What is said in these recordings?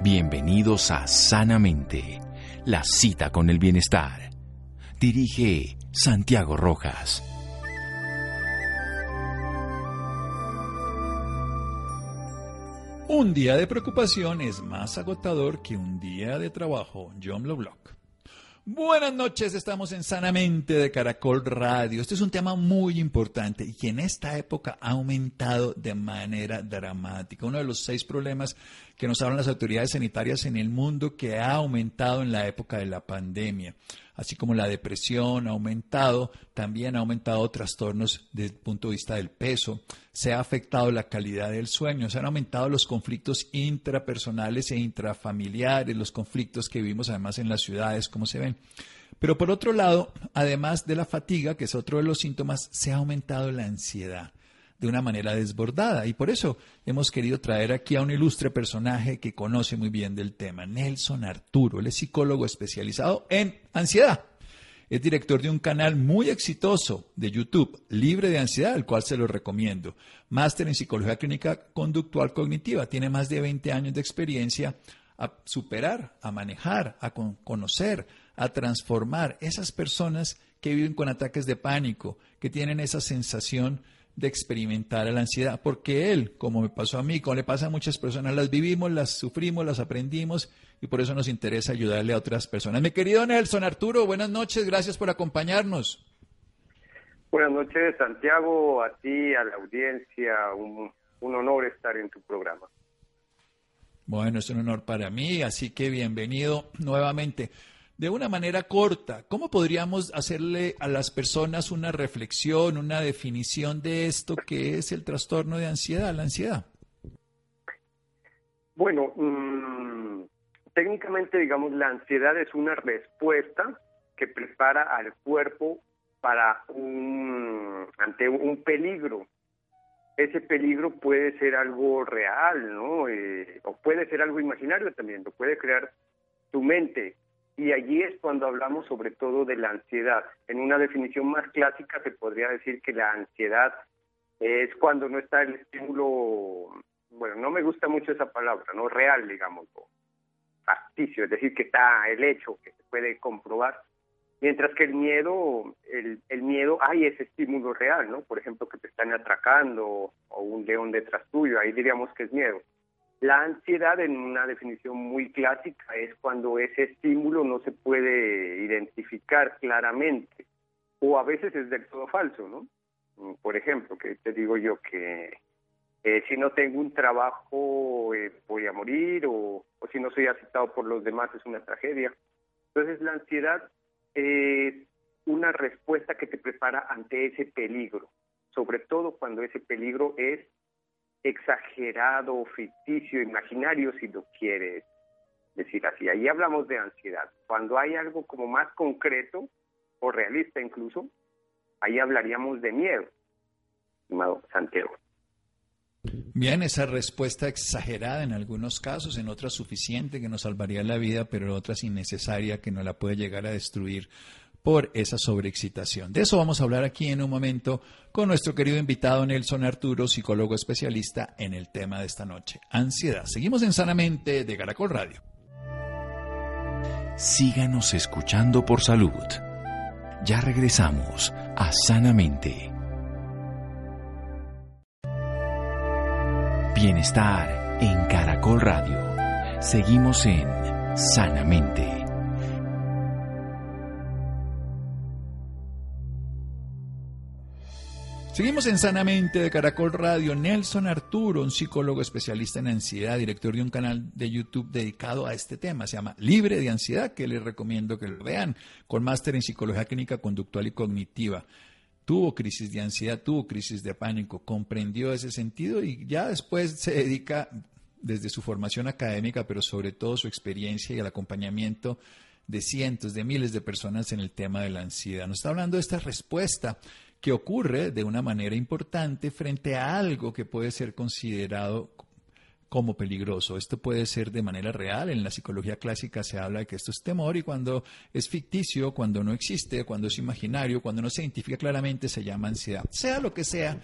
Bienvenidos a Sanamente, la cita con el bienestar. Dirige Santiago Rojas. Un día de preocupación es más agotador que un día de trabajo. John Lovelock. Buenas noches, estamos en Sanamente de Caracol Radio. Este es un tema muy importante y que en esta época ha aumentado de manera dramática. Uno de los seis problemas que nos hablan las autoridades sanitarias en el mundo que ha aumentado en la época de la pandemia así como la depresión ha aumentado, también ha aumentado trastornos desde el punto de vista del peso, se ha afectado la calidad del sueño, se han aumentado los conflictos intrapersonales e intrafamiliares, los conflictos que vivimos además en las ciudades, como se ven. Pero por otro lado, además de la fatiga, que es otro de los síntomas, se ha aumentado la ansiedad de una manera desbordada. Y por eso hemos querido traer aquí a un ilustre personaje que conoce muy bien del tema, Nelson Arturo. Él es psicólogo especializado en ansiedad. Es director de un canal muy exitoso de YouTube, Libre de Ansiedad, el cual se lo recomiendo. Máster en Psicología Clínica Conductual Cognitiva. Tiene más de 20 años de experiencia a superar, a manejar, a conocer, a transformar esas personas que viven con ataques de pánico, que tienen esa sensación de experimentar la ansiedad, porque él, como me pasó a mí, como le pasa a muchas personas, las vivimos, las sufrimos, las aprendimos y por eso nos interesa ayudarle a otras personas. Mi querido Nelson Arturo, buenas noches, gracias por acompañarnos. Buenas noches, Santiago, a ti, a la audiencia, un, un honor estar en tu programa. Bueno, es un honor para mí, así que bienvenido nuevamente de una manera corta, ¿cómo podríamos hacerle a las personas una reflexión, una definición de esto que es el trastorno de ansiedad, la ansiedad? Bueno, mmm, técnicamente, digamos, la ansiedad es una respuesta que prepara al cuerpo para un ante un peligro. Ese peligro puede ser algo real, ¿no? Eh, o puede ser algo imaginario también, lo puede crear tu mente y allí es cuando hablamos sobre todo de la ansiedad. En una definición más clásica se podría decir que la ansiedad es cuando no está el estímulo, bueno, no me gusta mucho esa palabra, no real, digamos, facticio, es decir, que está el hecho, que se puede comprobar. Mientras que el miedo, el, el miedo, hay ese estímulo real, ¿no? Por ejemplo, que te están atracando o un león detrás tuyo, ahí diríamos que es miedo. La ansiedad, en una definición muy clásica, es cuando ese estímulo no se puede identificar claramente o a veces es del todo falso, ¿no? Mm, por ejemplo, que te digo yo que eh, si no tengo un trabajo eh, voy a morir o, o, si no soy aceptado por los demás es una tragedia. Entonces la ansiedad es una respuesta que te prepara ante ese peligro, sobre todo cuando ese peligro es exagerado, ficticio, imaginario, si lo quieres decir así. Ahí hablamos de ansiedad. Cuando hay algo como más concreto o realista incluso, ahí hablaríamos de miedo, estimado Santiago. Bien, esa respuesta exagerada en algunos casos, en otras suficiente que nos salvaría la vida, pero en otras innecesaria que no la puede llegar a destruir por esa sobreexcitación. De eso vamos a hablar aquí en un momento con nuestro querido invitado Nelson Arturo, psicólogo especialista en el tema de esta noche, ansiedad. Seguimos en Sanamente de Caracol Radio. Síganos escuchando por salud. Ya regresamos a Sanamente. Bienestar en Caracol Radio. Seguimos en Sanamente. Seguimos en Sanamente de Caracol Radio. Nelson Arturo, un psicólogo especialista en ansiedad, director de un canal de YouTube dedicado a este tema. Se llama Libre de Ansiedad, que les recomiendo que lo vean, con máster en psicología clínica conductual y cognitiva. Tuvo crisis de ansiedad, tuvo crisis de pánico, comprendió ese sentido y ya después se dedica desde su formación académica, pero sobre todo su experiencia y el acompañamiento de cientos, de miles de personas en el tema de la ansiedad. Nos está hablando de esta respuesta que ocurre de una manera importante frente a algo que puede ser considerado como peligroso. Esto puede ser de manera real. En la psicología clásica se habla de que esto es temor y cuando es ficticio, cuando no existe, cuando es imaginario, cuando no se identifica claramente, se llama ansiedad. Sea lo que sea,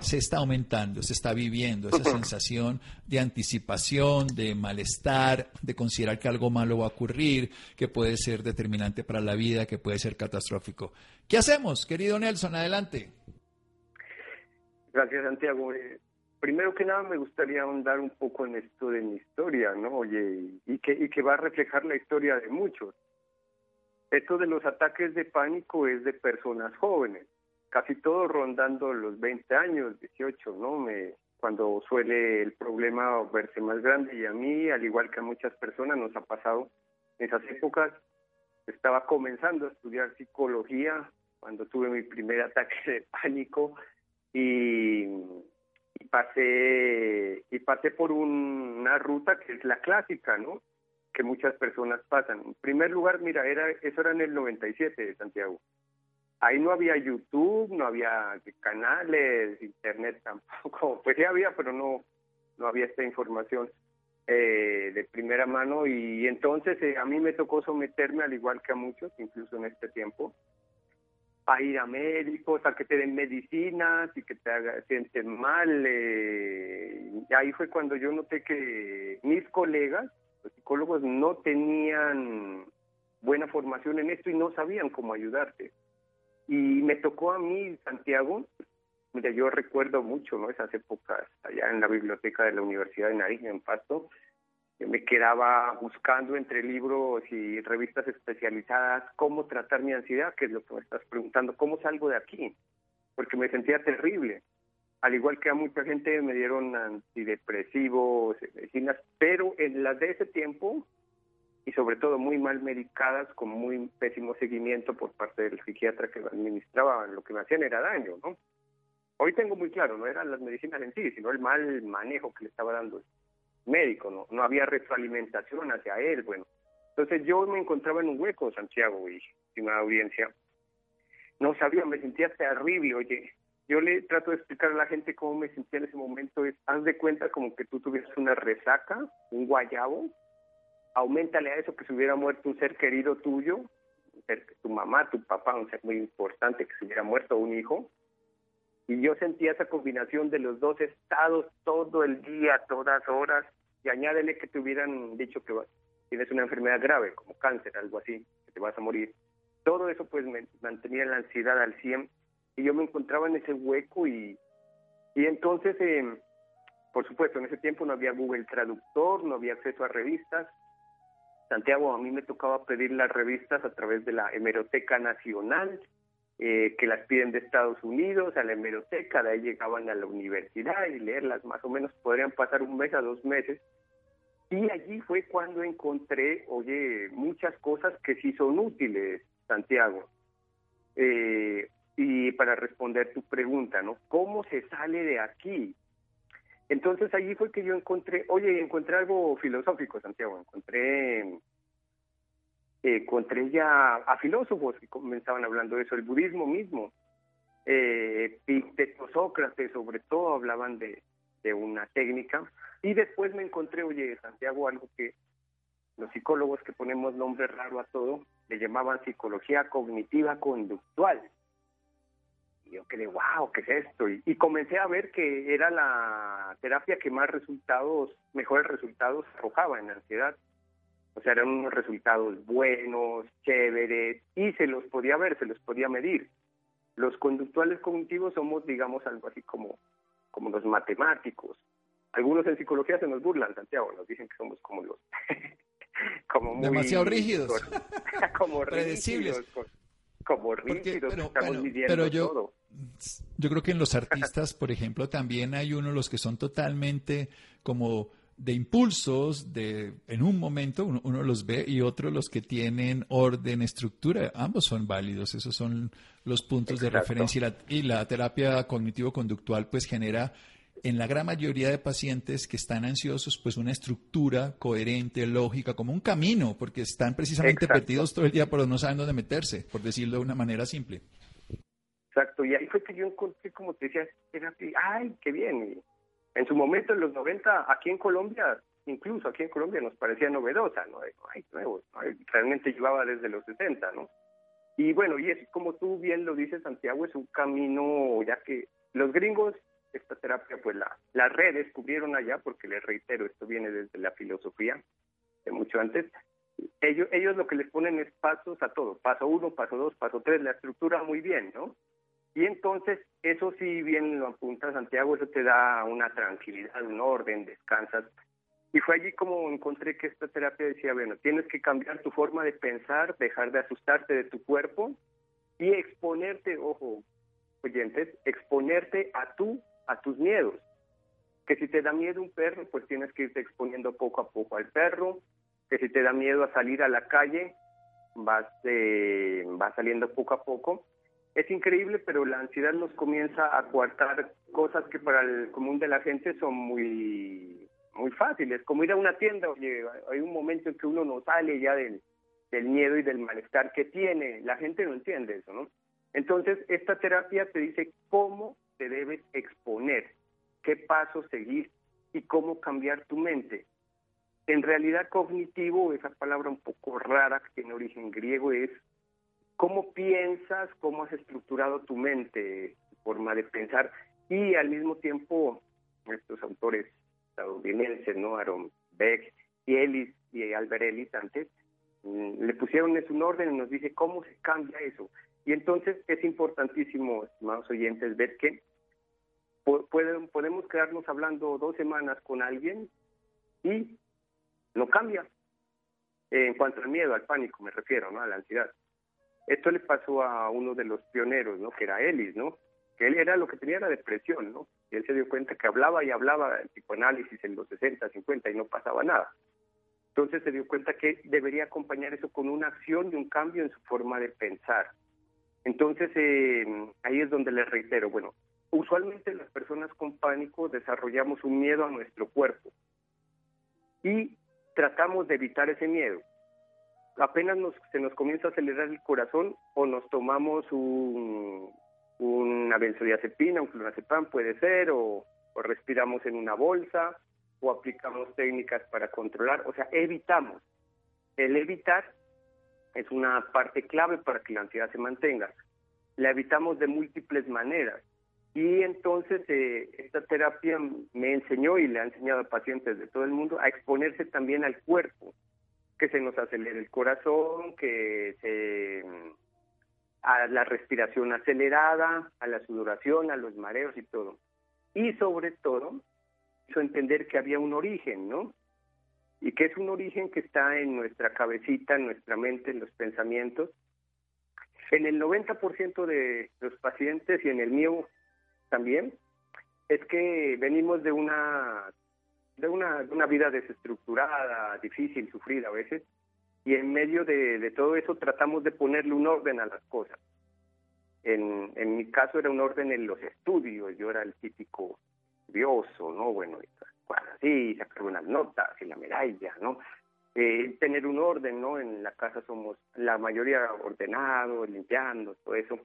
se está aumentando, se está viviendo esa sensación de anticipación, de malestar, de considerar que algo malo va a ocurrir, que puede ser determinante para la vida, que puede ser catastrófico. ¿Qué hacemos, querido Nelson? Adelante. Gracias, Santiago. Eh, primero que nada me gustaría ahondar un poco en esto de mi historia, ¿no? Oye, y que, va a reflejar la historia de muchos. Esto de los ataques de pánico es de personas jóvenes, casi todos rondando los 20 años, 18, ¿no? Me, cuando suele el problema verse más grande y a mí, al igual que a muchas personas, nos ha pasado en esas épocas. Estaba comenzando a estudiar psicología cuando tuve mi primer ataque de pánico y y pasé y pasé por una ruta que es la clásica, ¿no? Que muchas personas pasan. En primer lugar, mira, era eso era en el 97 de Santiago. Ahí no había YouTube, no había canales, internet tampoco. Pues sí había, pero no no había esta información eh, de primera mano y entonces eh, a mí me tocó someterme al igual que a muchos, incluso en este tiempo, a ir a médicos, a que te den medicinas y que te haga, sienten mal. Eh, y ahí fue cuando yo noté que mis colegas, los psicólogos, no tenían buena formación en esto y no sabían cómo ayudarte. Y me tocó a mí, Santiago, mira, yo recuerdo mucho ¿no? esas épocas allá en la biblioteca de la Universidad de Nariz, en Pasto, me quedaba buscando entre libros y revistas especializadas cómo tratar mi ansiedad, que es lo que me estás preguntando, cómo salgo de aquí, porque me sentía terrible. Al igual que a mucha gente me dieron antidepresivos, medicinas, pero en las de ese tiempo, y sobre todo muy mal medicadas, con muy pésimo seguimiento por parte del psiquiatra que administraba, lo que me hacían era daño, ¿no? Hoy tengo muy claro, no eran las medicinas en sí, sino el mal manejo que le estaba dando médico, no, no había retroalimentación hacia él, bueno. Entonces yo me encontraba en un hueco, Santiago, y una audiencia. No sabía, me sentía terrible, oye. Yo le trato de explicar a la gente cómo me sentía en ese momento. Haz de cuenta como que tú tuvieras una resaca, un guayabo. Aumentale a eso que se hubiera muerto un ser querido tuyo, tu mamá, tu papá, un ser muy importante que se hubiera muerto un hijo y yo sentía esa combinación de los dos estados todo el día, todas horas, y añádele que te hubieran dicho que tienes una enfermedad grave, como cáncer, algo así, que te vas a morir. Todo eso pues me mantenía la ansiedad al 100 y yo me encontraba en ese hueco y, y entonces, eh, por supuesto, en ese tiempo no había Google Traductor, no había acceso a revistas. Santiago, a mí me tocaba pedir las revistas a través de la Hemeroteca Nacional, eh, que las piden de Estados Unidos a la hemeroteca, de ahí llegaban a la universidad y leerlas más o menos podrían pasar un mes a dos meses. Y allí fue cuando encontré, oye, muchas cosas que sí son útiles, Santiago. Eh, y para responder tu pregunta, ¿no? ¿Cómo se sale de aquí? Entonces allí fue que yo encontré, oye, encontré algo filosófico, Santiago, encontré eh, encontré ya a filósofos que comenzaban hablando de eso, el budismo mismo. Eh, Sócrates sobre todo hablaban de, de una técnica y después me encontré, oye, Santiago, algo que los psicólogos que ponemos nombre raro a todo, le llamaban psicología cognitiva conductual. Y yo quedé, wow, ¿qué es esto? Y, y, comencé a ver que era la terapia que más resultados, mejores resultados arrojaba en ansiedad. O sea, eran unos resultados buenos, chéveres, y se los podía ver, se los podía medir. Los conductuales cognitivos somos, digamos, algo así como, como los matemáticos. algunos en psicología se nos burlan, Santiago, nos dicen que somos como los... como muy, Demasiado rígidos. como Predecibles. rígidos, como rígidos, pero, estamos bueno, pero yo, todo. yo creo que en los artistas, por ejemplo, también hay unos los que son totalmente como de impulsos, de en un momento uno, uno los ve y otros los que tienen orden, estructura, ambos son válidos, esos son los puntos de referencia y la, y la terapia cognitivo-conductual pues genera en la gran mayoría de pacientes que están ansiosos pues una estructura coherente, lógica, como un camino, porque están precisamente Exacto. perdidos todo el día pero no saben dónde meterse, por decirlo de una manera simple. Exacto, y ahí fue que yo encontré, como te decía, era así, ay, qué bien. Y en su momento, en los 90, aquí en Colombia, incluso aquí en Colombia nos parecía novedosa, ¿no? Ay, nuevo, ay, realmente llevaba desde los 60, ¿no? Y bueno, y es como tú bien lo dices, Santiago, es un camino, ya que los gringos, esta terapia, pues la, la redescubrieron allá, porque les reitero, esto viene desde la filosofía, de mucho antes, ellos, ellos lo que les ponen es pasos a todo, paso uno, paso dos, paso tres, la estructura muy bien, ¿no? Y entonces, eso sí bien lo apunta Santiago, eso te da una tranquilidad, un orden, descansas. Y fue allí como encontré que esta terapia decía, bueno, tienes que cambiar tu forma de pensar, dejar de asustarte de tu cuerpo y exponerte, ojo, oyentes, exponerte a tú, a tus miedos. Que si te da miedo un perro, pues tienes que irte exponiendo poco a poco al perro. Que si te da miedo a salir a la calle, vas, eh, vas saliendo poco a poco. Es increíble, pero la ansiedad nos comienza a coartar cosas que para el común de la gente son muy, muy fáciles, como ir a una tienda, hay un momento en que uno no sale ya del, del miedo y del malestar que tiene, la gente no entiende eso, ¿no? Entonces, esta terapia te dice cómo te debes exponer, qué pasos seguir y cómo cambiar tu mente. En realidad, cognitivo, esa palabra un poco rara que tiene origen griego, es cómo piensas, cómo has estructurado tu mente, tu forma de pensar, y al mismo tiempo estos autores estadounidenses, ¿no? Aaron Beck y Ellis y Albert Ellis antes, mm, le pusieron eso un orden y nos dice cómo se cambia eso. Y entonces es importantísimo, estimados oyentes, ver que pueden- podemos quedarnos hablando dos semanas con alguien y no cambia. En cuanto al miedo, al pánico, me refiero, ¿no? A la ansiedad. Esto le pasó a uno de los pioneros, ¿no? Que era Ellis, ¿no? Que él era lo que tenía era depresión, ¿no? Y él se dio cuenta que hablaba y hablaba del psicoanálisis en los 60, 50 y no pasaba nada. Entonces se dio cuenta que debería acompañar eso con una acción y un cambio en su forma de pensar. Entonces eh, ahí es donde les reitero, bueno, usualmente las personas con pánico desarrollamos un miedo a nuestro cuerpo y tratamos de evitar ese miedo apenas nos, se nos comienza a acelerar el corazón o nos tomamos un, una benzodiazepina, un clonazepam puede ser, o, o respiramos en una bolsa, o aplicamos técnicas para controlar, o sea, evitamos. El evitar es una parte clave para que la ansiedad se mantenga. La evitamos de múltiples maneras. Y entonces eh, esta terapia me enseñó y le ha enseñado a pacientes de todo el mundo a exponerse también al cuerpo, que se nos acelere el corazón, que se a la respiración acelerada, a la sudoración, a los mareos y todo. Y sobre todo, hizo entender que había un origen, ¿no? Y que es un origen que está en nuestra cabecita, en nuestra mente, en los pensamientos. En el 90% de los pacientes y en el mío también, es que venimos de una de una, una vida desestructurada, difícil, sufrida a veces, y en medio de, todo eso tratamos de ponerle un orden a las cosas. En, en mi caso era un orden en los estudios, yo era el típico curioso, ¿no? Bueno, así, sacar unas notas y la medalla, ¿no? Eh, tener un orden, ¿no? En la casa somos la mayoría ordenados, limpiando, todo eso.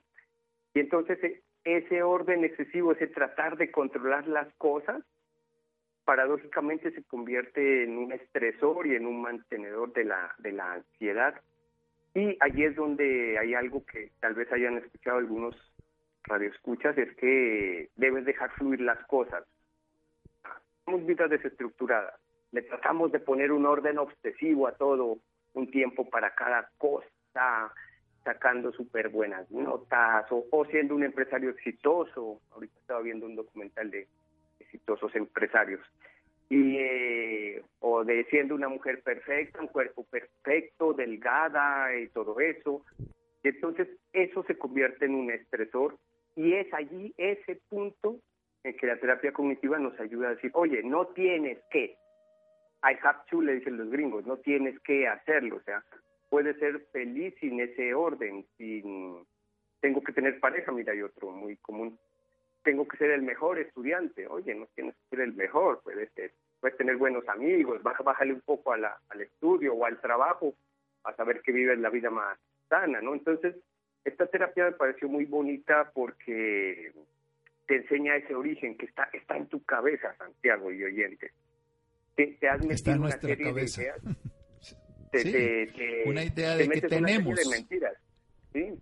Y entonces ese orden excesivo, ese tratar de controlar las cosas, paradójicamente se convierte en un estresor y en un mantenedor de la, de la ansiedad. Y allí es donde hay algo que tal vez hayan escuchado algunos radioescuchas, es que debes dejar fluir las cosas. Somos vidas desestructuradas. Le tratamos de poner un orden obsesivo a todo, un tiempo para cada cosa, sacando súper buenas notas o, o siendo un empresario exitoso. Ahorita estaba viendo un documental de exitosos empresarios. y eh, o de siendo una mujer perfecta, un cuerpo perfecto, delgada y todo eso. Y entonces eso se convierte en un estresor. Y es allí ese punto en que la terapia cognitiva nos ayuda a decir, oye, no tienes que, I have to, le dicen los gringos, no tienes que hacerlo, o sea, puedes ser feliz sin ese orden, sin, tengo que tener pareja, mira, hay otro muy común, tengo que ser el mejor estudiante, oye, no tienes que ser el mejor, puedes, ser, puedes tener buenos amigos, bájale un poco a la, al estudio o al trabajo, a saber que vives la vida más sana, ¿no? Entonces, esta terapia me pareció muy bonita porque te enseña ese origen que está, está en tu cabeza, Santiago y oyente. Te, has metido está en una nuestra serie cabeza. de ideas. Sí, una idea de que tenemos. de mentiras, ¿sí?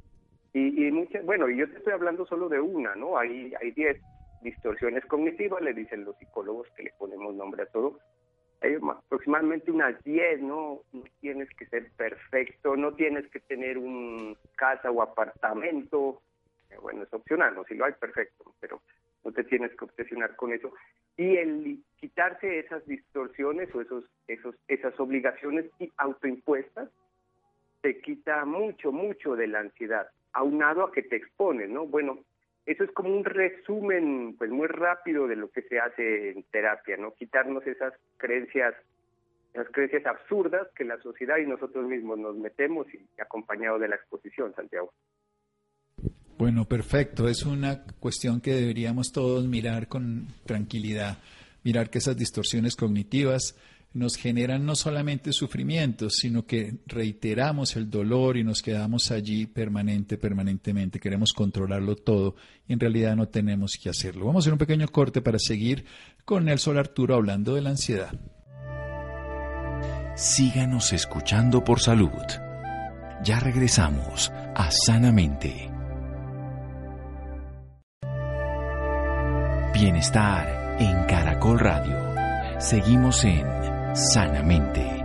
Y, y muchas, bueno, y yo te estoy hablando solo de una, ¿no? Hay hay 10 distorsiones cognitivas, le dicen los psicólogos que le ponemos nombre a todo. Hay ma- aproximadamente unas 10, ¿no? No tienes que ser perfecto, no tienes que tener un casa o apartamento. Bueno, es opcional, ¿no? Si lo hay, perfecto, pero no te tienes que obsesionar con eso. Y el quitarse esas distorsiones o esos, esos, esas obligaciones autoimpuestas te quita mucho, mucho de la ansiedad, aunado a que te expones, ¿no? Bueno, eso es como un resumen, pues muy rápido de lo que se hace en terapia, ¿no? Quitarnos esas creencias, esas creencias absurdas que la sociedad y nosotros mismos nos metemos y acompañado de la exposición, Santiago. Bueno, perfecto. Es una cuestión que deberíamos todos mirar con tranquilidad. Mirar que esas distorsiones cognitivas nos generan no solamente sufrimientos, sino que reiteramos el dolor y nos quedamos allí permanente, permanentemente. Queremos controlarlo todo y en realidad no tenemos que hacerlo. Vamos a hacer un pequeño corte para seguir con Nelson Arturo hablando de la ansiedad. Síganos escuchando por salud. Ya regresamos a Sanamente. Bienestar en Caracol Radio. Seguimos en Sanamente.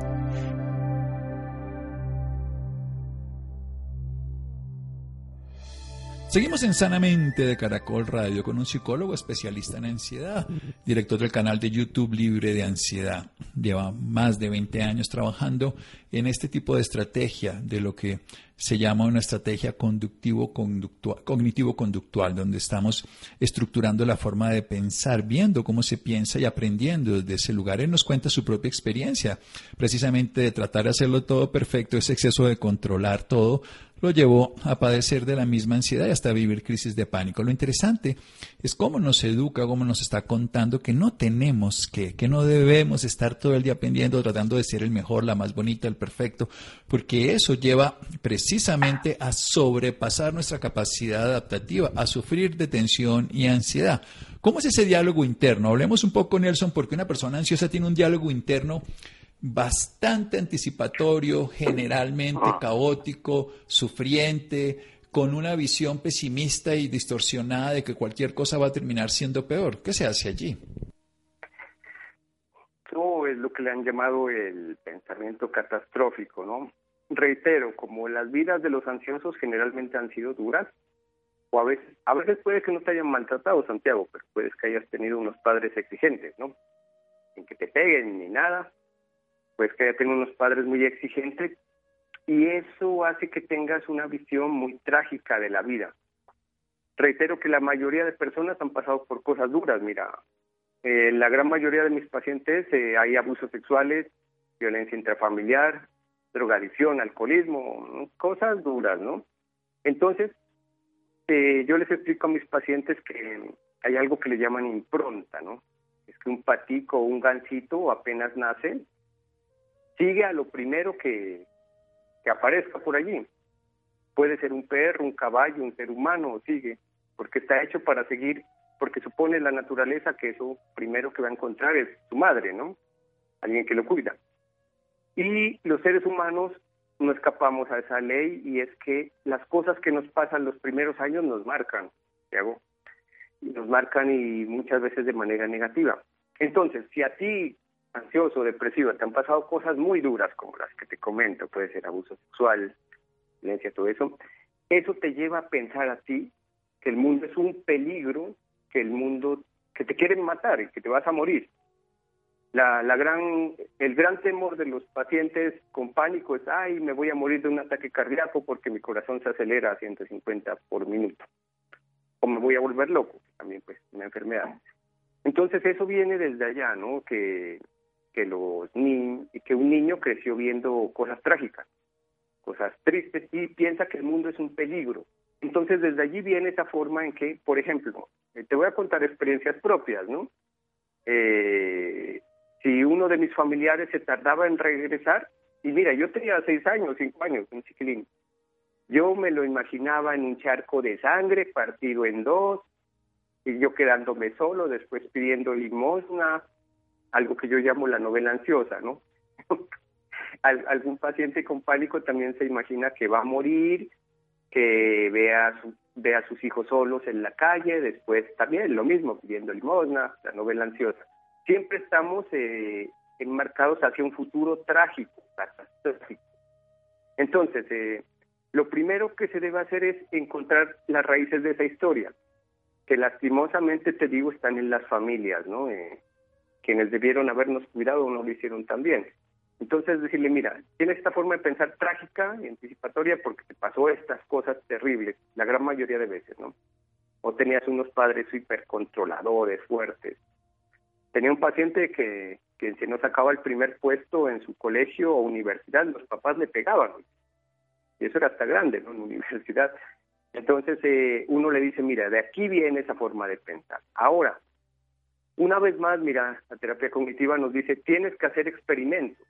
Seguimos en Sanamente de Caracol Radio con un psicólogo especialista en ansiedad, director del canal de YouTube Libre de Ansiedad. Lleva más de 20 años trabajando en este tipo de estrategia, de lo que se llama una estrategia cognitivo-conductual, donde estamos estructurando la forma de pensar, viendo cómo se piensa y aprendiendo desde ese lugar. Él nos cuenta su propia experiencia, precisamente de tratar de hacerlo todo perfecto, ese exceso de controlar todo, lo llevó a padecer de la misma ansiedad y hasta vivir crisis de pánico. Lo interesante es cómo nos educa, cómo nos está contando que no tenemos que, que no debemos estar todo el día pendiendo, tratando de ser el mejor, la más bonita, el perfecto, porque eso lleva precisamente a sobrepasar nuestra capacidad adaptativa, a sufrir de tensión y ansiedad. ¿Cómo es ese diálogo interno? Hablemos un poco, Nelson, porque una persona ansiosa tiene un diálogo interno bastante anticipatorio, generalmente caótico, sufriente, con una visión pesimista y distorsionada de que cualquier cosa va a terminar siendo peor. ¿Qué se hace allí? Eso es lo que le han llamado el pensamiento catastrófico, ¿no? Reitero, como las vidas de los ansiosos generalmente han sido duras, o a veces, a veces puede que no te hayan maltratado, Santiago, pero puedes que hayas tenido unos padres exigentes, ¿no? Sin que te peguen ni nada, pues que haya tenido unos padres muy exigentes y eso hace que tengas una visión muy trágica de la vida. Reitero que la mayoría de personas han pasado por cosas duras, mira, eh, la gran mayoría de mis pacientes eh, hay abusos sexuales, violencia intrafamiliar, drogadicción, alcoholismo, cosas duras, ¿no? Entonces, eh, yo les explico a mis pacientes que hay algo que le llaman impronta, ¿no? Es que un patico o un gansito apenas nace, sigue a lo primero que, que aparezca por allí. Puede ser un perro, un caballo, un ser humano, sigue, porque está hecho para seguir, porque supone la naturaleza que eso primero que va a encontrar es su madre, ¿no? Alguien que lo cuida. Y los seres humanos no escapamos a esa ley y es que las cosas que nos pasan los primeros años nos marcan, ¿te Y nos marcan y muchas veces de manera negativa. Entonces, si a ti ansioso, depresivo, te han pasado cosas muy duras como las que te comento, puede ser abuso sexual, violencia, todo eso, eso te lleva a pensar a ti que el mundo es un peligro, que el mundo, que te quieren matar y que te vas a morir. La, la gran, el gran temor de los pacientes con pánico es, ay, me voy a morir de un ataque cardíaco porque mi corazón se acelera a 150 por minuto. O me voy a volver loco, también pues una enfermedad. Entonces eso viene desde allá, ¿no? Que, que, los ni que un niño creció viendo cosas trágicas, cosas tristes y piensa que el mundo es un peligro. Entonces desde allí viene esa forma en que, por ejemplo, eh, te voy a contar experiencias propias, ¿no? Eh, si uno de mis familiares se tardaba en regresar, y mira, yo tenía seis años, cinco años, un chiquilín, yo me lo imaginaba en un charco de sangre partido en dos, y yo quedándome solo, después pidiendo limosna, algo que yo llamo la novela ansiosa, ¿no? algún paciente con pánico también se imagina que va a morir, que ve a sus hijos solos en la calle, después también lo mismo, pidiendo limosna, la novela ansiosa siempre estamos eh, enmarcados hacia un futuro trágico, catastrófico. Entonces, eh, lo primero que se debe hacer es encontrar las raíces de esa historia, que lastimosamente, te digo, están en las familias, ¿no? Eh, quienes debieron habernos cuidado no lo hicieron tan bien. Entonces, decirle, mira, tienes esta forma de pensar trágica y anticipatoria porque te pasó estas cosas terribles, la gran mayoría de veces, ¿no? O tenías unos padres hipercontroladores, fuertes, Tenía un paciente que, que si no sacaba el primer puesto en su colegio o universidad, los papás le pegaban. Y eso era hasta grande, ¿no? En la universidad. Entonces eh, uno le dice, mira, de aquí viene esa forma de pensar. Ahora, una vez más, mira, la terapia cognitiva nos dice, tienes que hacer experimentos.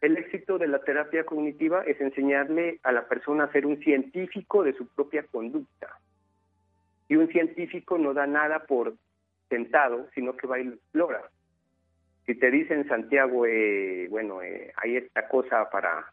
El éxito de la terapia cognitiva es enseñarle a la persona a ser un científico de su propia conducta. Y un científico no da nada por sentado, sino que va y lo explora. Si te dicen Santiago, eh, bueno, eh, hay esta cosa para...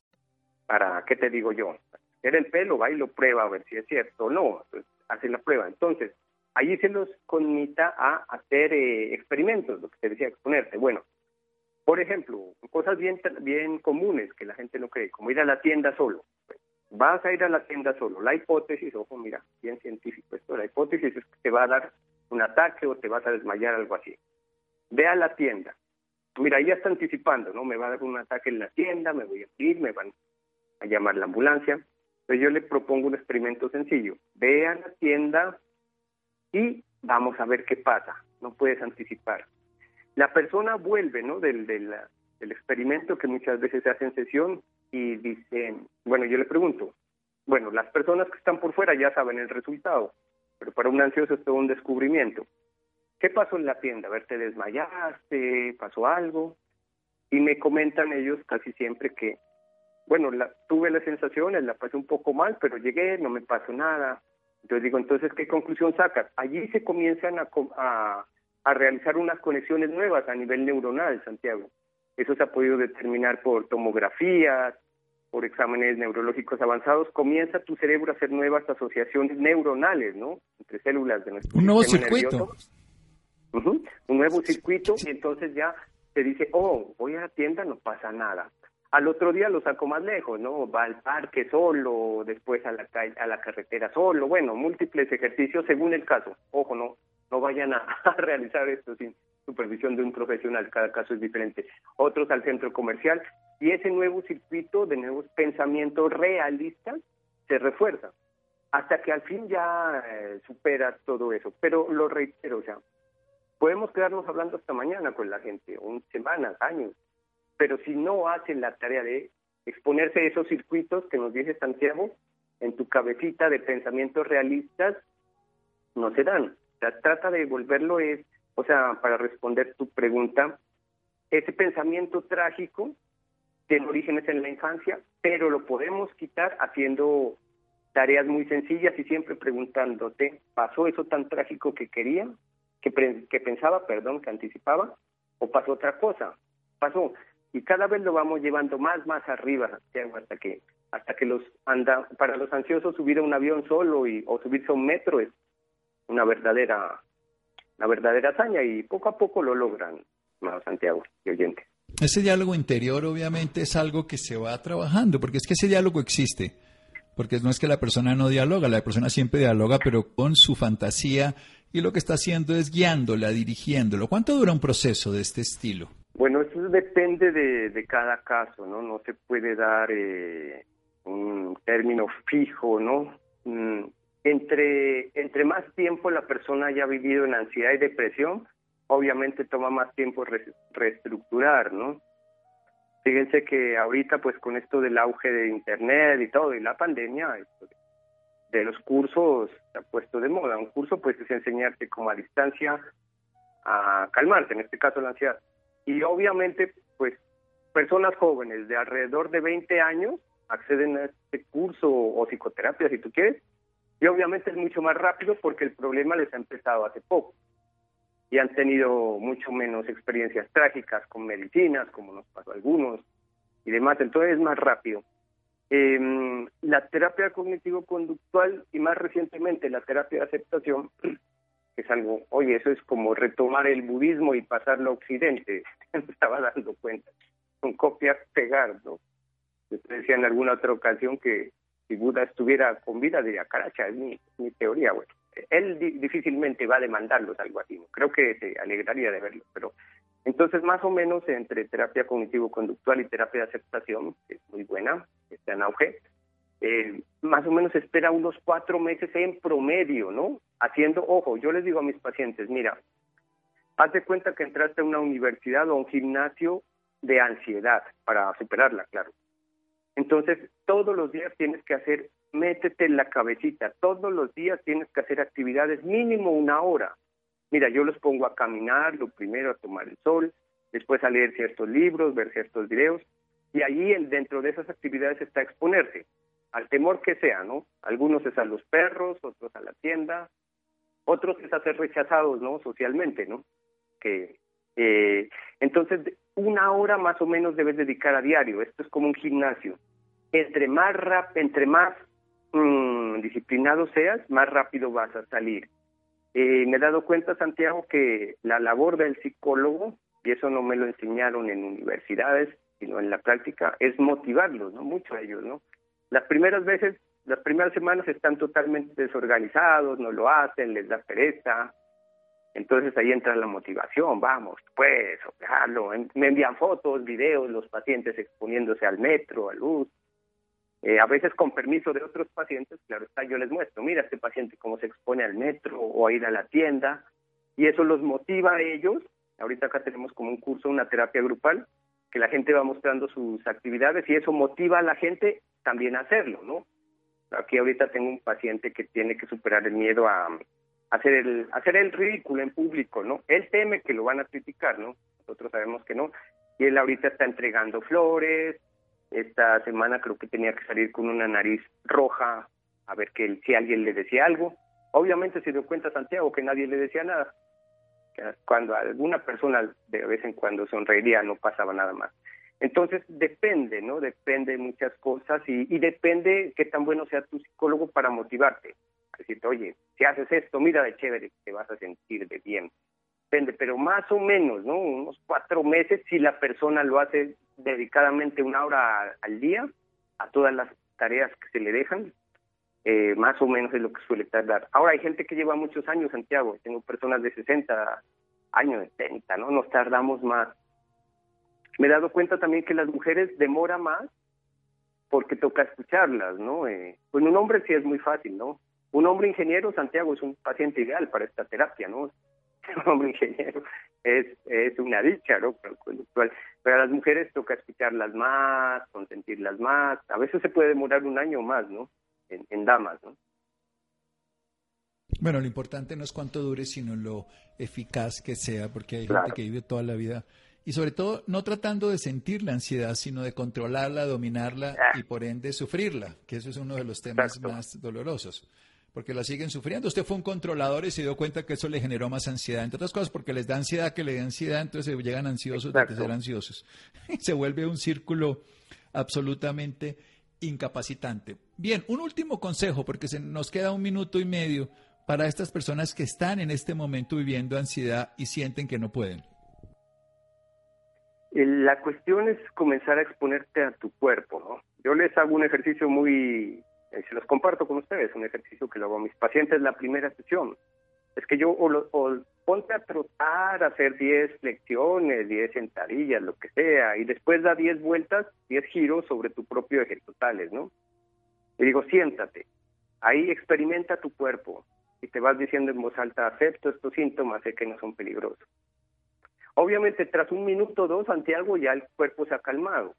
¿Qué te digo yo? Era el pelo, va y lo prueba a ver si es cierto o no. Entonces, hace la prueba. Entonces, allí se los conmita a hacer eh, experimentos, lo que te decía, exponerte. Bueno, por ejemplo, cosas bien, bien comunes que la gente no cree, como ir a la tienda solo. Vas a ir a la tienda solo. La hipótesis, ojo, mira, bien científico esto, la hipótesis es que te va a dar un ataque o te vas a desmayar, algo así. Ve a la tienda. Mira, ya está anticipando, ¿no? Me va a dar un ataque en la tienda, me voy a ir, me van a llamar la ambulancia. Entonces yo le propongo un experimento sencillo. Ve a la tienda, y vamos a ver qué pasa. No puedes anticipar. La persona vuelve, ¿no? Del, del, del experimento que muchas veces se hace en sesión y dice, bueno, yo le pregunto, bueno, las personas que están por fuera ya saben el resultado, pero para un ansioso es todo un descubrimiento. ¿Qué pasó en la tienda? A ver, te desmayaste, pasó algo. Y me comentan ellos casi siempre que, bueno, la, tuve las sensaciones, la pasé un poco mal, pero llegué, no me pasó nada. Entonces digo, entonces, ¿qué conclusión sacas? Allí se comienzan a, a, a realizar unas conexiones nuevas a nivel neuronal, Santiago. Eso se ha podido determinar por tomografías, por exámenes neurológicos avanzados. Comienza tu cerebro a hacer nuevas asociaciones neuronales, ¿no? Entre células de nuestro Un nuevo sistema circuito. Un nuevo circuito y entonces ya te dice, oh, voy a la tienda, no pasa nada. Al otro día lo saco más lejos, ¿no? Va al parque solo, después a la, ca- a la carretera solo, bueno, múltiples ejercicios según el caso. Ojo, no, no vayan a, realizar esto sin supervisión de un profesional, cada caso es diferente. Otros al centro comercial y ese nuevo circuito de nuevos pensamientos realistas se refuerza hasta que al fin ya eh, superas todo eso. Pero lo reitero, o sea, podemos quedarnos hablando hasta mañana con la gente, o semanas, años, pero si no hacen la tarea de exponerse a esos circuitos que nos dice Santiago en tu cabecita de pensamientos realistas, no se dan. O trata de volverlo es, o sea, para responder tu pregunta, ese pensamiento trágico tiene orígenes en la infancia, pero lo podemos quitar haciendo tareas muy sencillas y siempre preguntándote, ¿pasó eso tan trágico que quería, que, que pensaba, perdón, que anticipaba? o pasó otra cosa, pasó. Y cada vez lo vamos llevando más, más arriba, Santiago, hasta que, hasta que los anda, para los ansiosos subir a un avión solo y, o subirse a un metro es una verdadera, una verdadera hazaña y poco a poco lo logran, Santiago y oyente. Ese diálogo interior obviamente es algo que se va trabajando, porque es que ese diálogo existe. Porque no es que la persona no dialoga, la persona siempre dialoga, pero con su fantasía y lo que está haciendo es guiándola, dirigiéndolo. ¿Cuánto dura un proceso de este estilo? Bueno, eso depende de, de cada caso, ¿no? No se puede dar eh, un término fijo, ¿no? Mm, entre, entre más tiempo la persona haya vivido en ansiedad y depresión, obviamente toma más tiempo reestructurar, ¿no? Fíjense que ahorita, pues con esto del auge de Internet y todo, y la pandemia, de los cursos se ha puesto de moda. Un curso, pues, es enseñarte como a distancia a calmarte, en este caso la ansiedad. Y obviamente, pues, personas jóvenes de alrededor de 20 años acceden a este curso o psicoterapia, si tú quieres, y obviamente es mucho más rápido porque el problema les ha empezado hace poco y han tenido mucho menos experiencias trágicas con medicinas, como nos pasó a algunos, y demás, entonces es más rápido. Eh, la terapia cognitivo-conductual y más recientemente la terapia de aceptación, es algo, oye, eso es como retomar el budismo y pasarlo a Occidente, me estaba dando cuenta, con copias pegar, ¿no? Yo decía en alguna otra ocasión que si Buda estuviera con vida, diría, caracha, es mi, mi teoría, bueno él difícilmente va a demandarlos algo así, ¿no? creo que se alegraría de verlo, pero entonces más o menos entre terapia cognitivo-conductual y terapia de aceptación, que es muy buena, está en auge, eh, más o menos espera unos cuatro meses en promedio, ¿no? Haciendo, ojo, yo les digo a mis pacientes, mira, haz de cuenta que entraste a una universidad o a un gimnasio de ansiedad para superarla, claro. Entonces, todos los días tienes que hacer métete en la cabecita, todos los días tienes que hacer actividades mínimo una hora. Mira, yo los pongo a caminar, lo primero a tomar el sol, después a leer ciertos libros, ver ciertos videos, y allí dentro de esas actividades está exponerse al temor que sea, ¿no? Algunos es a los perros, otros a la tienda, otros es a ser rechazados, ¿no? Socialmente, ¿no? Que eh, entonces una hora más o menos debes dedicar a diario. Esto es como un gimnasio. Entre más rap, entre más Mm, disciplinado seas, más rápido vas a salir. Eh, me he dado cuenta, Santiago, que la labor del psicólogo, y eso no me lo enseñaron en universidades, sino en la práctica, es motivarlos, ¿no? Mucho a ellos, ¿no? Las primeras veces, las primeras semanas están totalmente desorganizados, no lo hacen, les da pereza. Entonces ahí entra la motivación, vamos, pues, ojalá, Me envían fotos, videos, los pacientes exponiéndose al metro, a luz, eh, a veces con permiso de otros pacientes, claro está, yo les muestro, mira este paciente cómo se expone al metro o a ir a la tienda, y eso los motiva a ellos. Ahorita acá tenemos como un curso, una terapia grupal, que la gente va mostrando sus actividades y eso motiva a la gente también hacerlo, ¿no? Aquí ahorita tengo un paciente que tiene que superar el miedo a, hacer el hacer el ridículo en público, ¿no? Él teme que lo van a criticar, ¿no? Nosotros sabemos que no. Y él ahorita está entregando flores, esta semana creo que tenía que salir con una nariz roja a ver que si alguien le decía algo. Obviamente se dio cuenta Santiago que nadie le decía nada. Cuando alguna persona de vez en cuando sonreiría no pasaba nada más. Entonces depende, ¿no? Depende de muchas cosas y, y depende qué tan bueno sea tu psicólogo para motivarte. Decirte, oye, si haces esto, mira de chévere, te vas a sentir de bien depende, pero más o menos, ¿no? Unos cuatro meses si la persona lo hace dedicadamente una hora al día a todas las tareas que se le dejan, eh, más o menos es lo que suele tardar. Ahora hay gente que lleva muchos años, Santiago, tengo personas de 60 años, de 70, ¿no? Nos tardamos más. Me he dado cuenta también que las mujeres demora más porque toca escucharlas, ¿no? Eh, pues un hombre sí es muy fácil, ¿no? Un hombre ingeniero, Santiago, es un paciente ideal para esta terapia, ¿no? un hombre ingeniero es, es una dicha, ¿no? Pero, a las mujeres toca escucharlas más, consentirlas más. A veces se puede demorar un año más, ¿no? En, damas, ¿no? Bueno, lo importante no es cuánto dure, sino lo eficaz que sea, porque hay gente que vive toda la vida y sobre todo no tratando de sentir la ansiedad, sino de controlarla, dominarla ah. y por ende sufrirla, que eso es uno de los temas más dolorosos. porque la siguen sufriendo. Usted fue un controlador y se dio cuenta que eso le generó más ansiedad, entre otras cosas porque les da ansiedad que le dé ansiedad, entonces llegan ansiosos de ser ansiosos. se vuelve un círculo absolutamente incapacitante. Bien, un último consejo, porque se nos queda un minuto y medio para estas personas que están en este momento viviendo ansiedad y sienten que no pueden. La cuestión es comenzar a exponerte a tu cuerpo, ¿no? Yo les hago un ejercicio muy, se los comparto con ustedes, un ejercicio que lo hago a mis pacientes la primera sesión. Es que yo, o, ponte a trotar, a hacer 10 flexiones, 10 sentadillas, lo que sea, y después da 10 vueltas, 10 giros sobre tu propio eje totales, ¿no? Y digo, siéntate, ahí experimenta tu cuerpo, y te vas diciendo en voz alta, acepto estos síntomas, sé que no son peligrosos. Obviamente, tras un minuto o dos, Santiago, ya el cuerpo se ha calmado.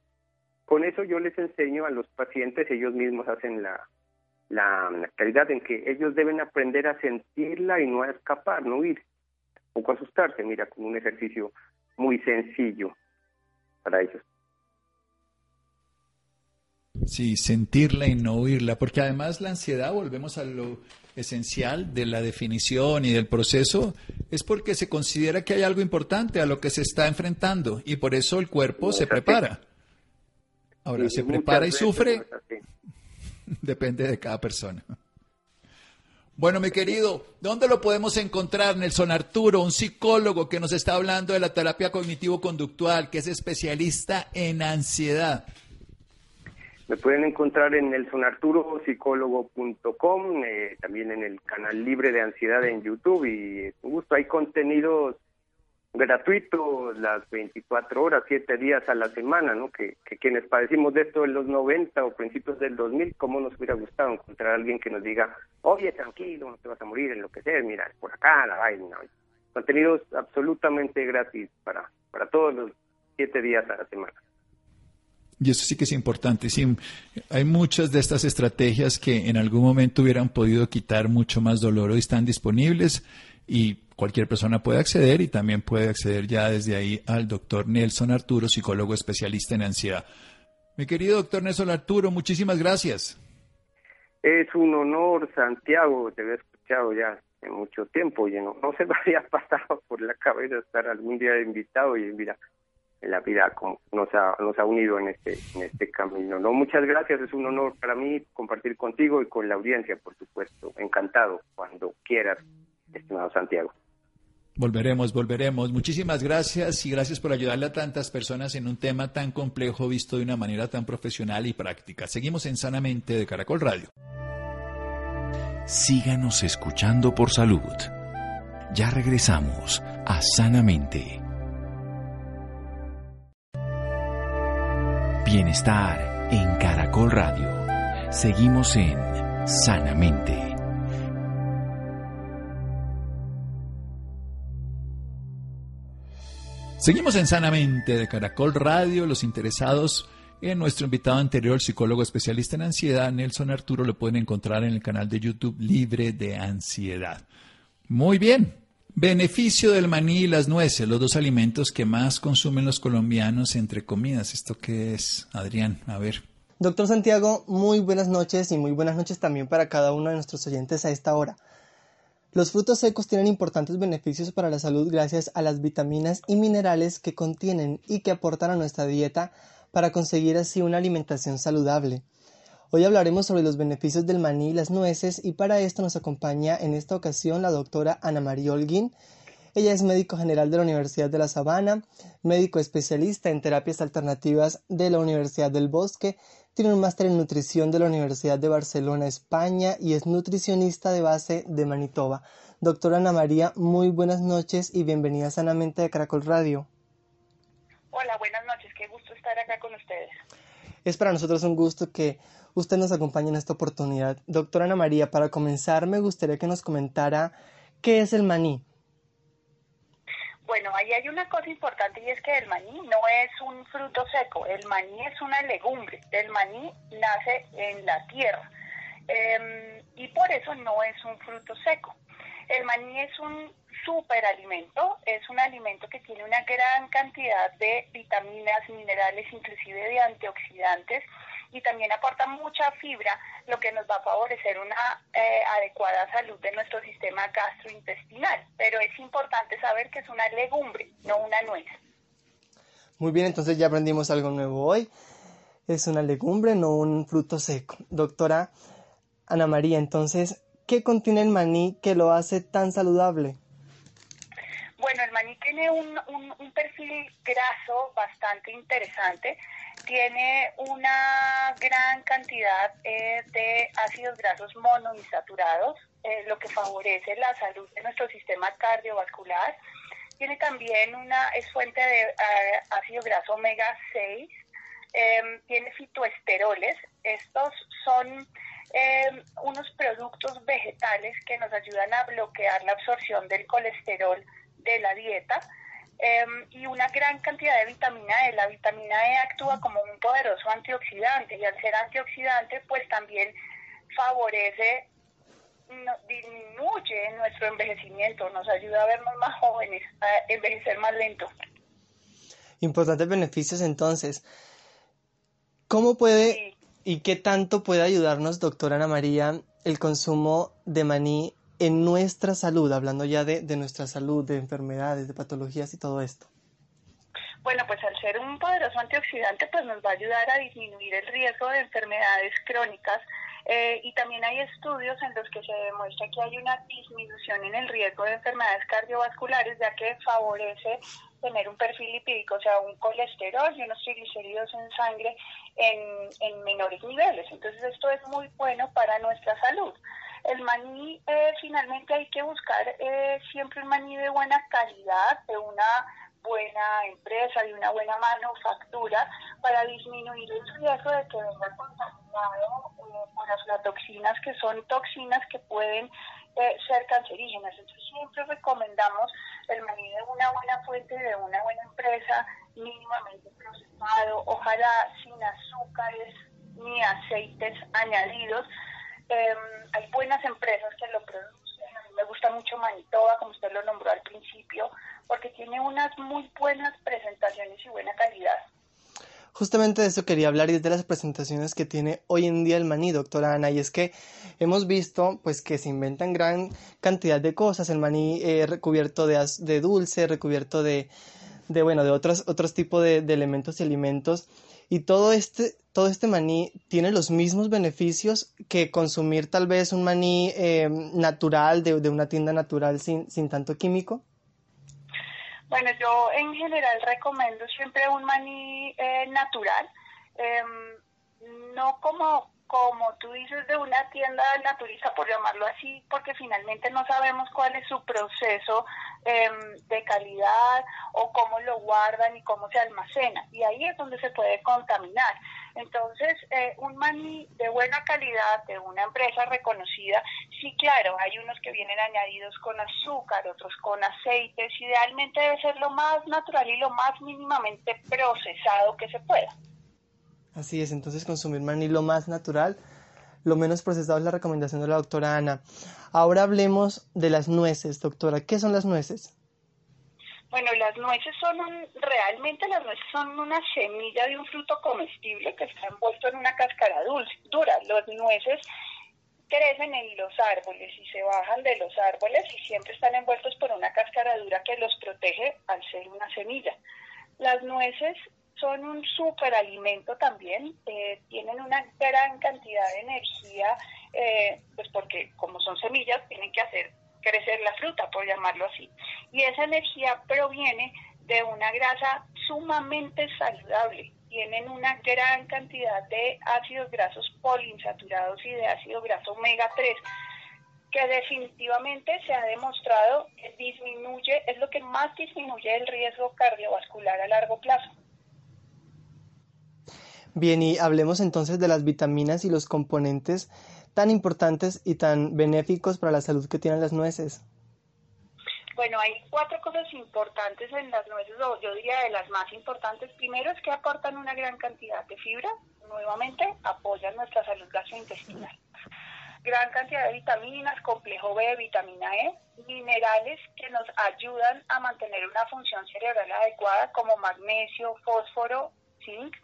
Con eso yo les enseño a los pacientes, ellos mismos hacen la, la, calidad en que ellos deben aprender a sentirla y no a escapar, no huir, o asustarse, mira, con un ejercicio muy sencillo para ellos. Sí, sentirla y no huirla, porque además la ansiedad, volvemos a lo esencial de la definición y del proceso, es porque se considera que hay algo importante a lo que se está enfrentando y por eso el cuerpo se prepara. Ahora, ¿se prepara y sufre? Depende de cada persona. Bueno, mi querido, ¿dónde lo podemos encontrar, Nelson Arturo, un psicólogo que nos está hablando de la terapia cognitivo-conductual, que es especialista en ansiedad? Me pueden encontrar en nelsonarturopsicólogo.com, eh, también en el canal libre de ansiedad en YouTube y con gusto hay contenidos gratuitos las 24 horas, 7 días a la semana, ¿no? Que, quienes padecimos de esto en los 90 o principios del 2000, ¿cómo nos hubiera gustado encontrar a alguien que nos diga, oye, tranquilo, no te vas a morir en lo que sea, mira, es por acá la vaina. Contenidos absolutamente gratis para, para todos los 7 días a la semana. Y eso sí que es importante. Sí, hay muchas de estas estrategias que en algún momento hubieran podido quitar mucho más dolor hoy están disponibles y cualquier persona puede acceder y también puede acceder ya desde ahí al doctor Nelson Arturo, psicólogo especialista en ansiedad. Mi querido doctor Nelson Arturo, muchísimas gracias. Es un honor, Santiago, te había escuchado ya hace mucho tiempo y no, no se me había pasado por la cabeza estar algún día invitado y mira, en la vida nos ha, nos ha unido en este, en este camino. No, muchas gracias, es un honor para mí compartir contigo y con la audiencia, por supuesto. Encantado cuando quieras, estimado Santiago. Volveremos, volveremos. Muchísimas gracias y gracias por ayudarle a tantas personas en un tema tan complejo visto de una manera tan profesional y práctica. Seguimos en Sanamente de Caracol Radio. Síganos escuchando por salud. Ya regresamos a Sanamente. Bienestar en Caracol Radio. Seguimos en Sanamente. Seguimos en Sanamente de Caracol Radio. Los interesados en nuestro invitado anterior, psicólogo especialista en ansiedad, Nelson Arturo, lo pueden encontrar en el canal de YouTube Libre de Ansiedad. Muy bien, Beneficio del maní y las nueces, los dos alimentos que más consumen los colombianos entre comidas. ¿Esto qué es, Adrián? A ver. Doctor Santiago, muy buenas noches y muy buenas noches también para cada uno de nuestros oyentes a esta hora. Los frutos secos tienen importantes beneficios para la salud gracias a las vitaminas y minerales que contienen y que aportan a nuestra dieta para conseguir así una alimentación saludable. Hoy hablaremos sobre los beneficios del maní y las nueces y para esto nos acompaña en esta ocasión la doctora Ana María Holguín. Ella es médico general de la Universidad de La Sabana, médico especialista en terapias alternativas de la Universidad del Bosque, tiene un máster en nutrición de la Universidad de Barcelona, España y es nutricionista de base de Manitoba. Doctora Ana María, muy buenas noches y bienvenida sanamente a Caracol Radio. Hola, buenas noches, qué gusto estar acá con ustedes. Es para nosotros un gusto que usted nos acompaña en esta oportunidad. Doctora Ana María, para comenzar me gustaría que nos comentara qué es el maní. Bueno, ahí hay una cosa importante y es que el maní no es un fruto seco, el maní es una legumbre, el maní nace en la tierra em, y por eso no es un fruto seco. El maní es un superalimento, es un alimento que tiene una gran cantidad de vitaminas, minerales, inclusive de antioxidantes y también aporta mucha fibra, lo que nos va a favorecer una eh, adecuada salud de nuestro sistema gastrointestinal. Pero es importante saber que es una legumbre, no una nuez. Muy bien, entonces ya aprendimos algo nuevo hoy. Es una legumbre, no un fruto seco. Doctora Ana María, entonces, ¿qué contiene el maní que lo hace tan saludable? Bueno, el maní tiene un, un, perfil graso bastante interesante. Tiene una gran cantidad eh, de ácidos grasos monoinsaturados, eh, lo que favorece la salud de nuestro sistema cardiovascular. Tiene también una, es fuente de eh, ácido graso omega 6. Em, tiene fitoesteroles. Estos son em, unos productos vegetales que nos ayudan a bloquear la absorción del colesterol de la dieta em, y una gran cantidad de vitamina E. La vitamina E actúa como un poderoso antioxidante y al ser antioxidante pues también favorece, disminuye nuestro envejecimiento, nos ayuda a vernos más jóvenes, a envejecer más lento. Importantes beneficios entonces. ¿Cómo puede y qué tanto puede ayudarnos, doctora Ana María, el consumo de maní en nuestra salud, hablando ya de, nuestra salud, de enfermedades, de patologías y todo esto? Bueno, pues al ser un poderoso antioxidante, pues nos va a ayudar a disminuir el riesgo de enfermedades crónicas eh, y también hay estudios en los que se demuestra que hay una disminución en el riesgo de enfermedades cardiovasculares, ya que favorece tener un perfil lipídico, o sea, un colesterol y unos triglicéridos en sangre en, en menores niveles. Entonces esto es muy bueno para nuestra salud. El maní, eh, finalmente hay que buscar eh, siempre un maní de buena calidad, de una buena empresa, de una buena manufactura, para disminuir el riesgo de que venga contaminado eh, por aflatoxinas, que son toxinas que pueden ser cancerígenas. Entonces siempre recomendamos el maní de una buena fuente, de una buena empresa, mínimamente procesado, ojalá sin azúcares ni aceites añadidos, Em, hay buenas empresas que lo producen. A mí me gusta mucho Manitoba, como usted lo nombró al principio, porque tiene unas muy buenas presentaciones y buena calidad. Justamente de eso quería hablar y de las presentaciones que tiene hoy en día el maní, doctora Ana, y es que hemos visto pues que se inventan gran cantidad de cosas, el maní eh, recubierto de, de, dulce, recubierto de, de, bueno, de otros, otros tipos de, de elementos y alimentos, y todo este, todo este maní tiene los mismos beneficios que consumir tal vez un maní eh, natural de, una tienda natural sin, sin tanto químico. Bueno, yo en general recomiendo siempre un maní eh, natural, em, no como como tú dices, de una tienda naturista, por llamarlo así, porque finalmente no sabemos cuál es su proceso em, de calidad o cómo lo guardan y cómo se almacena. Y ahí es donde se puede contaminar. Entonces, eh, un maní de buena calidad, de una empresa reconocida, sí, claro, hay unos que vienen añadidos con azúcar, otros con aceites. Idealmente debe ser lo más natural y lo más mínimamente procesado que se pueda. Así es, entonces consumir maní lo más natural, lo menos procesado es la recomendación de la doctora Ana. Ahora hablemos de las nueces, doctora. ¿Qué son las nueces? Bueno, las nueces son un, realmente las nueces son una semilla de un fruto comestible que está envuelto en una cáscara dulce, dura. Las nueces crecen en los árboles y se bajan de los árboles y siempre están envueltos por una cáscara dura que los protege al ser una semilla. Las nueces son un superalimento también, eh, tienen una gran cantidad de energía, eh, pues porque como son semillas tienen que hacer crecer la fruta, por llamarlo así. Y esa energía proviene de una grasa sumamente saludable. Tienen una gran cantidad de ácidos grasos poliinsaturados y de ácido graso omega 3 que definitivamente se ha demostrado que disminuye, es lo que más disminuye el riesgo cardiovascular a largo plazo. Bien, y hablemos entonces de las vitaminas y los componentes tan importantes y tan benéficos para la salud que tienen las nueces. Bueno, hay cuatro cosas importantes en las nueces, o yo diría de las más importantes. Primero es que aportan una gran cantidad de fibra, nuevamente apoyan nuestra salud gastrointestinal. Gran cantidad de vitaminas, complejo B, vitamina E, minerales que nos ayudan a mantener una función cerebral adecuada como magnesio, fósforo, zinc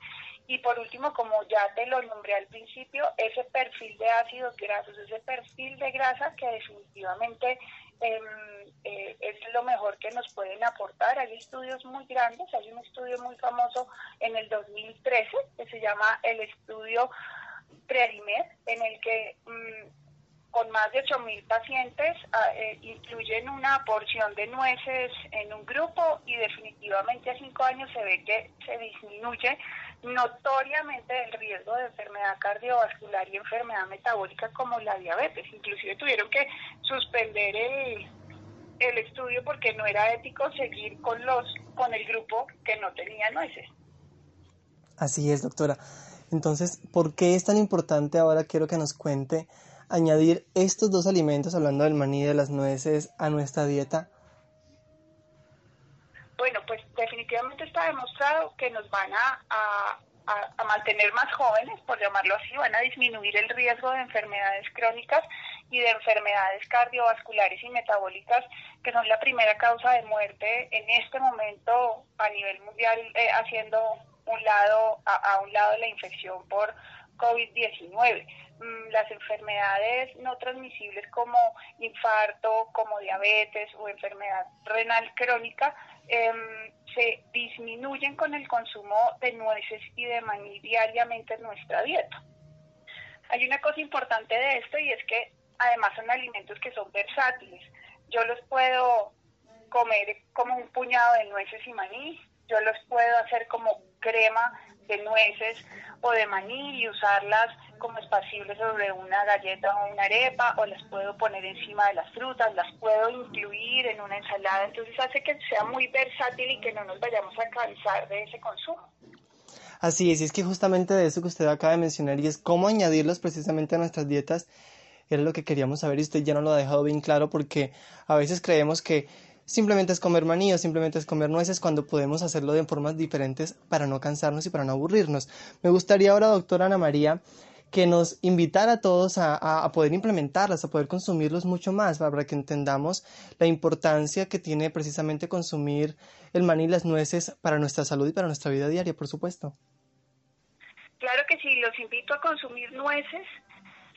Y por último, como ya te lo nombré al principio, ese perfil de ácidos grasos, ese perfil de grasa que definitivamente em, eh, es lo mejor que nos pueden aportar. Hay estudios muy grandes, hay un estudio muy famoso en el 2013 que se llama el estudio Prearimed, en el que mm, con más de 8.000 pacientes ah, eh, incluyen una porción de nueces en un grupo y definitivamente a 5 años se ve que se disminuye notoriamente el riesgo de enfermedad cardiovascular y enfermedad metabólica como la diabetes. Inclusive tuvieron que suspender el, el estudio porque no era ético seguir con los con el grupo que no tenía nueces. Así es, doctora. Entonces, ¿por qué es tan importante ahora quiero que nos cuente añadir estos dos alimentos, hablando del maní y de las nueces, a nuestra dieta? Bueno, pues definitivamente está demostrado que nos van a, mantener más jóvenes, por llamarlo así, van a disminuir el riesgo de enfermedades crónicas y de enfermedades cardiovasculares y metabólicas, que son la primera causa de muerte en este momento a nivel mundial, eh, haciendo un lado a, a un lado la infección por COVID-19. Mm, las enfermedades no transmisibles como infarto, como diabetes o enfermedad renal crónica em, se disminuyen con el consumo de nueces y de maní diariamente en nuestra dieta. Hay una cosa importante de esto y es que además son alimentos que son versátiles. Yo los puedo comer como un puñado de nueces y maní, yo los puedo hacer como crema de nueces o de maní y usarlas como esparcibles sobre una galleta o una arepa o las puedo poner encima de las frutas, las puedo incluir en una ensalada, entonces hace que sea muy versátil y que no nos vayamos a cansar de ese consumo. Así es, y es que justamente de eso que usted acaba de mencionar y es cómo añadirlos precisamente a nuestras dietas era lo que queríamos saber y usted ya no lo ha dejado bien claro porque a veces creemos que simplemente es comer maní o simplemente es comer nueces cuando podemos hacerlo de formas diferentes para no cansarnos y para no aburrirnos. Me gustaría ahora, doctora Ana María, que nos invitara a todos a, poder implementarlas, a poder consumirlos mucho más, para que entendamos la importancia que tiene precisamente consumir el maní y las nueces para nuestra salud y para nuestra vida diaria, por supuesto. Claro que sí, los invito a consumir nueces,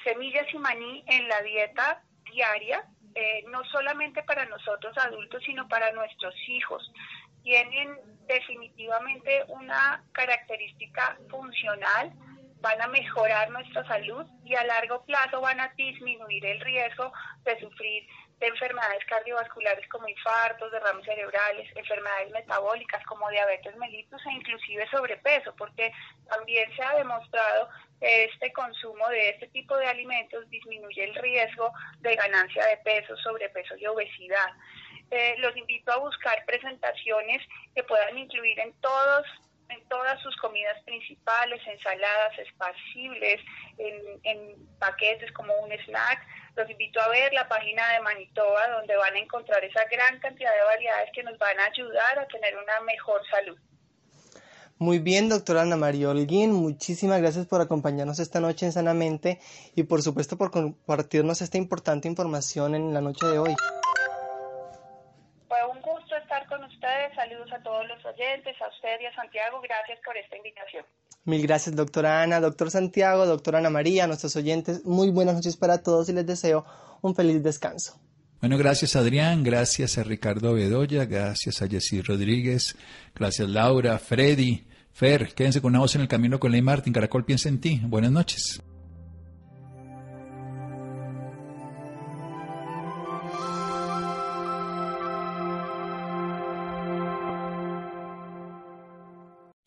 semillas y maní en la dieta diaria eh, no solamente para nosotros adultos, sino para nuestros hijos. Tienen definitivamente una característica funcional, van a mejorar nuestra salud y a largo plazo van a disminuir el riesgo de sufrir de enfermedades cardiovasculares como infartos, derrames cerebrales, enfermedades metabólicas como diabetes mellitus e inclusive sobrepeso, porque también se ha demostrado que este consumo de este tipo de alimentos disminuye el riesgo de ganancia de peso, sobrepeso y obesidad. Eh, los invito a buscar presentaciones que puedan incluir en todos en todas sus comidas principales, ensaladas esparcibles, en, en paquetes como un snack, los invito a ver la página de Manitoba donde van a encontrar esa gran cantidad de variedades que nos van a ayudar a tener una mejor salud. Muy bien, doctora Ana María Holguín, muchísimas gracias por acompañarnos esta noche en Sanamente y por supuesto por compartirnos esta importante información en la noche de hoy. Saludos a todos los oyentes, a usted y a Santiago, gracias por esta invitación. Mil gracias, doctora Ana, doctor Santiago, doctora Ana María, nuestros oyentes. Muy buenas noches para todos y les deseo un feliz descanso. Bueno, gracias Adrián, gracias a Ricardo Bedoya, gracias a Jessy Rodríguez, gracias Laura, Freddy, Fer, quédense con una voz en el camino con Ley Martin. Caracol piensa en ti. Buenas noches.